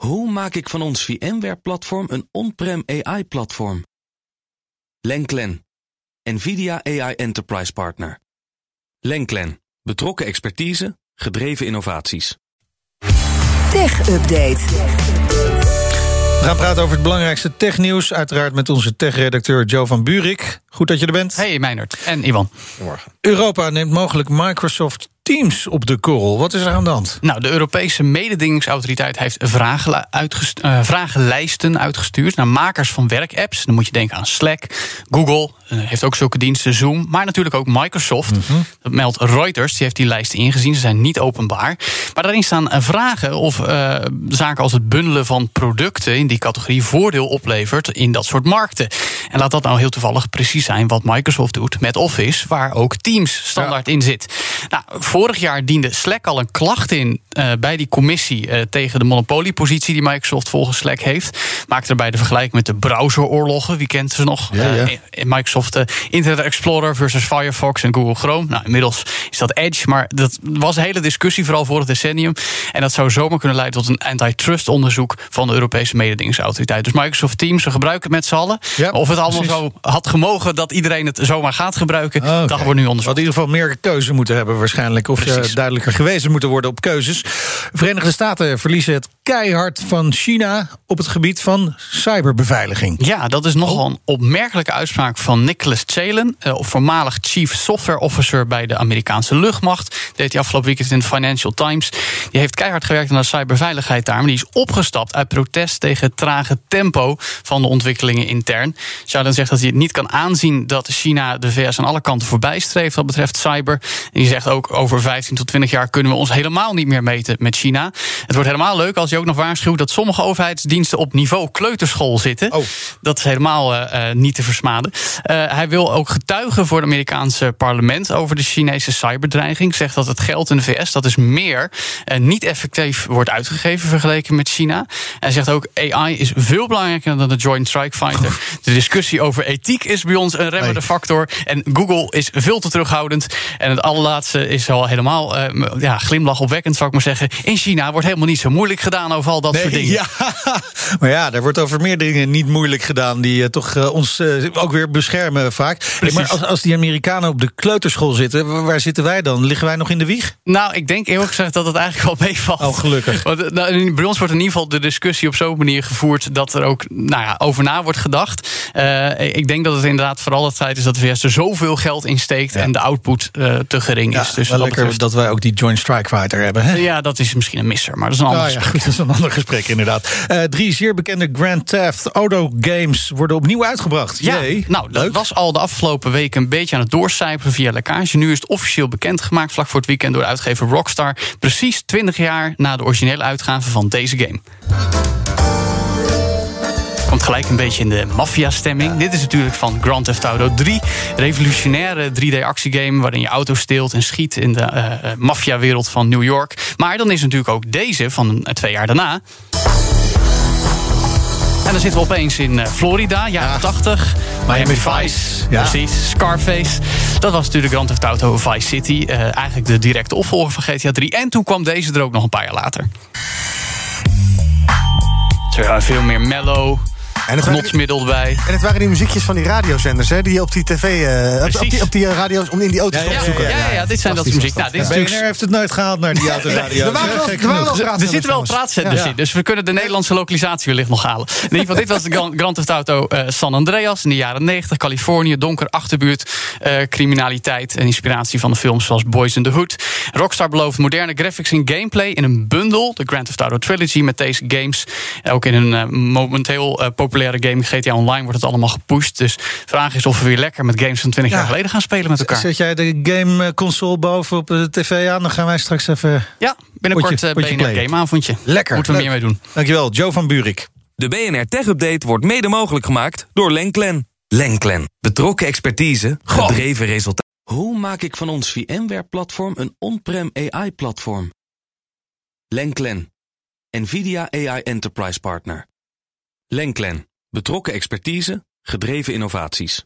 Hoe maak ik van ons VMware-platform een on-prem AI-platform? Lenklen, NVIDIA AI Enterprise Partner. Lenklen, betrokken expertise, gedreven innovaties. Tech Update. We gaan praten over het belangrijkste technieuws. Uiteraard met onze tech-redacteur Joe van Buurik. Goed dat je er bent. Hey Meinert en Ivan. Goedemorgen. Europa neemt mogelijk Microsoft Teams op de korrel. Wat is er aan de hand? Nou, de Europese mededingingsautoriteit heeft vragen uitgest- uh, vragenlijsten uitgestuurd naar makers van werkapps. Dan moet je denken aan Slack, Google uh, heeft ook zulke diensten, Zoom, maar natuurlijk ook Microsoft. Mm -hmm. Dat meldt Reuters, die heeft die lijsten ingezien. Ze zijn niet openbaar. Maar daarin staan vragen of uh, zaken als het bundelen van producten in die categorie voordeel oplevert in dat soort markten. En laat dat nou heel toevallig precies zijn wat Microsoft doet met Office, waar ook Teams standaard ja. in zit. Nou, vorig jaar diende Slack al een klacht in uh, bij die commissie uh, tegen de monopoliepositie die Microsoft volgens Slack heeft. Maakte daarbij de vergelijking met de browseroorlogen. Wie kent ze nog? Ja, ja. Uh, Microsoft Internet Explorer versus Firefox en Google Chrome. Nou, inmiddels is dat Edge, maar dat was een hele discussie, vooral vorig decennium. En dat zou zomaar kunnen leiden tot een antitrust onderzoek van de Europese mededingingsautoriteit. Dus Microsoft Teams, we gebruiken het met z'n allen. Ja, of het allemaal precies. zo had gemogen dat iedereen het zomaar gaat gebruiken, Oh, oké. dat wordt nu onderzocht. Had in ieder geval meer keuze moeten hebben waarschijnlijk. Of Precies. duidelijker gewezen moeten worden op keuzes. Verenigde Staten verliezen het keihard van China op het gebied van cyberbeveiliging. Ja, dat is nogal een opmerkelijke uitspraak van Nicholas Chalen, uh, voormalig Chief Software Officer bij de Amerikaanse luchtmacht. Deed hij afgelopen weekend in de Financial Times. Die heeft keihard gewerkt aan de cyberveiligheid daar, maar die is opgestapt uit protest tegen het trage tempo van de ontwikkelingen intern. Chalen zegt dat hij het niet kan aanzien dat China de VS aan alle kanten voorbij streeft wat betreft cyber. En die zegt ook over 15 tot 20 jaar kunnen we ons helemaal niet meer meten met China. Het wordt helemaal leuk als je ook nog waarschuwt dat sommige overheidsdiensten op niveau kleuterschool zitten. Oh. Dat is helemaal uh, niet te versmaden. Uh, hij wil ook getuigen voor het Amerikaanse parlement over de Chinese cyberdreiging. Zegt dat het geld in de VS dat is meer uh, niet effectief wordt uitgegeven vergeleken met China. Hij zegt ook AI is veel belangrijker dan de Joint Strike Fighter. De discussie over ethiek is bij ons een remmende Nee. factor. En Google is veel te terughoudend. En het allerlaatste is al helemaal ja, glimlachopwekkend, zou ik maar zeggen. In China wordt helemaal niet zo moeilijk gedaan over al dat soort dingen. Ja, maar ja, daar wordt over meer dingen niet moeilijk gedaan... die uh, toch uh, ons uh, ook weer beschermen vaak. Hey, maar als, als die Amerikanen op de kleuterschool zitten... waar zitten wij dan? Liggen wij nog in de wieg? Nou, ik denk eerlijk gezegd dat het eigenlijk wel meevalt. Oh, gelukkig. Want, nou, bij ons wordt in ieder geval de discussie op zo'n manier gevoerd... dat er ook nou ja, over na wordt gedacht. ik denk dat het inderdaad vooral het feit is dat de VS er zoveel geld in steekt... Ja. en de output te gering ja, is. Dus wel dat lekker betreft... dat wij ook die Joint Strike Fighter hebben. Hè? Ja, dat is misschien een misser, maar dat is een ander Oh, ja, goed, dat is een ander gesprek inderdaad. Uh, drie zeer bekende Grand Theft Auto games worden opnieuw uitgebracht. Ja, Jee, nou, dat leuk. was al de afgelopen weken een beetje aan het doorcijpelen via lekkage. Nu is het officieel bekendgemaakt vlak voor het weekend door de uitgever Rockstar. Precies 20 jaar na de originele uitgave van deze game. Komt gelijk een beetje in de maffia-stemming. Dit is natuurlijk van Grand Theft Auto 3. Revolutionaire 3D-actiegame waarin je auto steelt en schiet in de uh, maffia-wereld van New York. Maar dan is natuurlijk ook deze van uh, twee jaar daarna. En dan zitten we opeens in Florida, jaren Ja. 80. Miami Vice. Ja. Precies, Scarface. Dat was natuurlijk Grand Theft Auto Vice City. Uh, eigenlijk de directe opvolger van GTA 3. En toen kwam deze er ook nog een paar jaar later. Zo, veel meer mellow. En het, bij. en het waren die muziekjes van die radiozenders, hè, die op die tv, eh, op, die, op die radio's om in die auto's Ja, op ja, te Ja, zoeken. ja, ja, dit zijn dat Fantastisch muziek. Nou, dit is BNR heeft het nooit gehaald naar die autoradio's. Er waren wel- Gek er waren wel er zitten wel praatzenders Ja. in, dus we kunnen de Nederlandse lokalisatie wellicht nog halen. In ieder geval, dit was de Gran- Grand Theft Auto eh, San Andreas in de jaren 90. Californië, donker achterbuurt, eh, criminaliteit en inspiratie van de films zoals Boys in the Hood. Rockstar belooft moderne graphics en gameplay in een bundel, de Grand Theft Auto Trilogy, met deze games. Ook in een eh, momenteel eh, populaire game GTA Online wordt het allemaal gepusht. Dus de vraag is of we weer lekker met games van 20 Ja. jaar geleden gaan spelen met elkaar. Zet jij de game console boven op de tv aan? Dan gaan wij straks even... Ja, binnenkort Potje- eh, potje BNR play. Gameavondje. Lekker. Moeten we leuk. meer mee doen. Dankjewel, Joe van Buurik. De BNR Tech Update wordt mede mogelijk gemaakt door Lenklen. Lenklen. Betrokken expertise, gedreven resultaten. Hoe maak ik van ons VMware-platform een on-prem AI-platform? Lenklen. NVIDIA AI Enterprise Partner. Lenklen. Betrokken expertise, gedreven innovaties.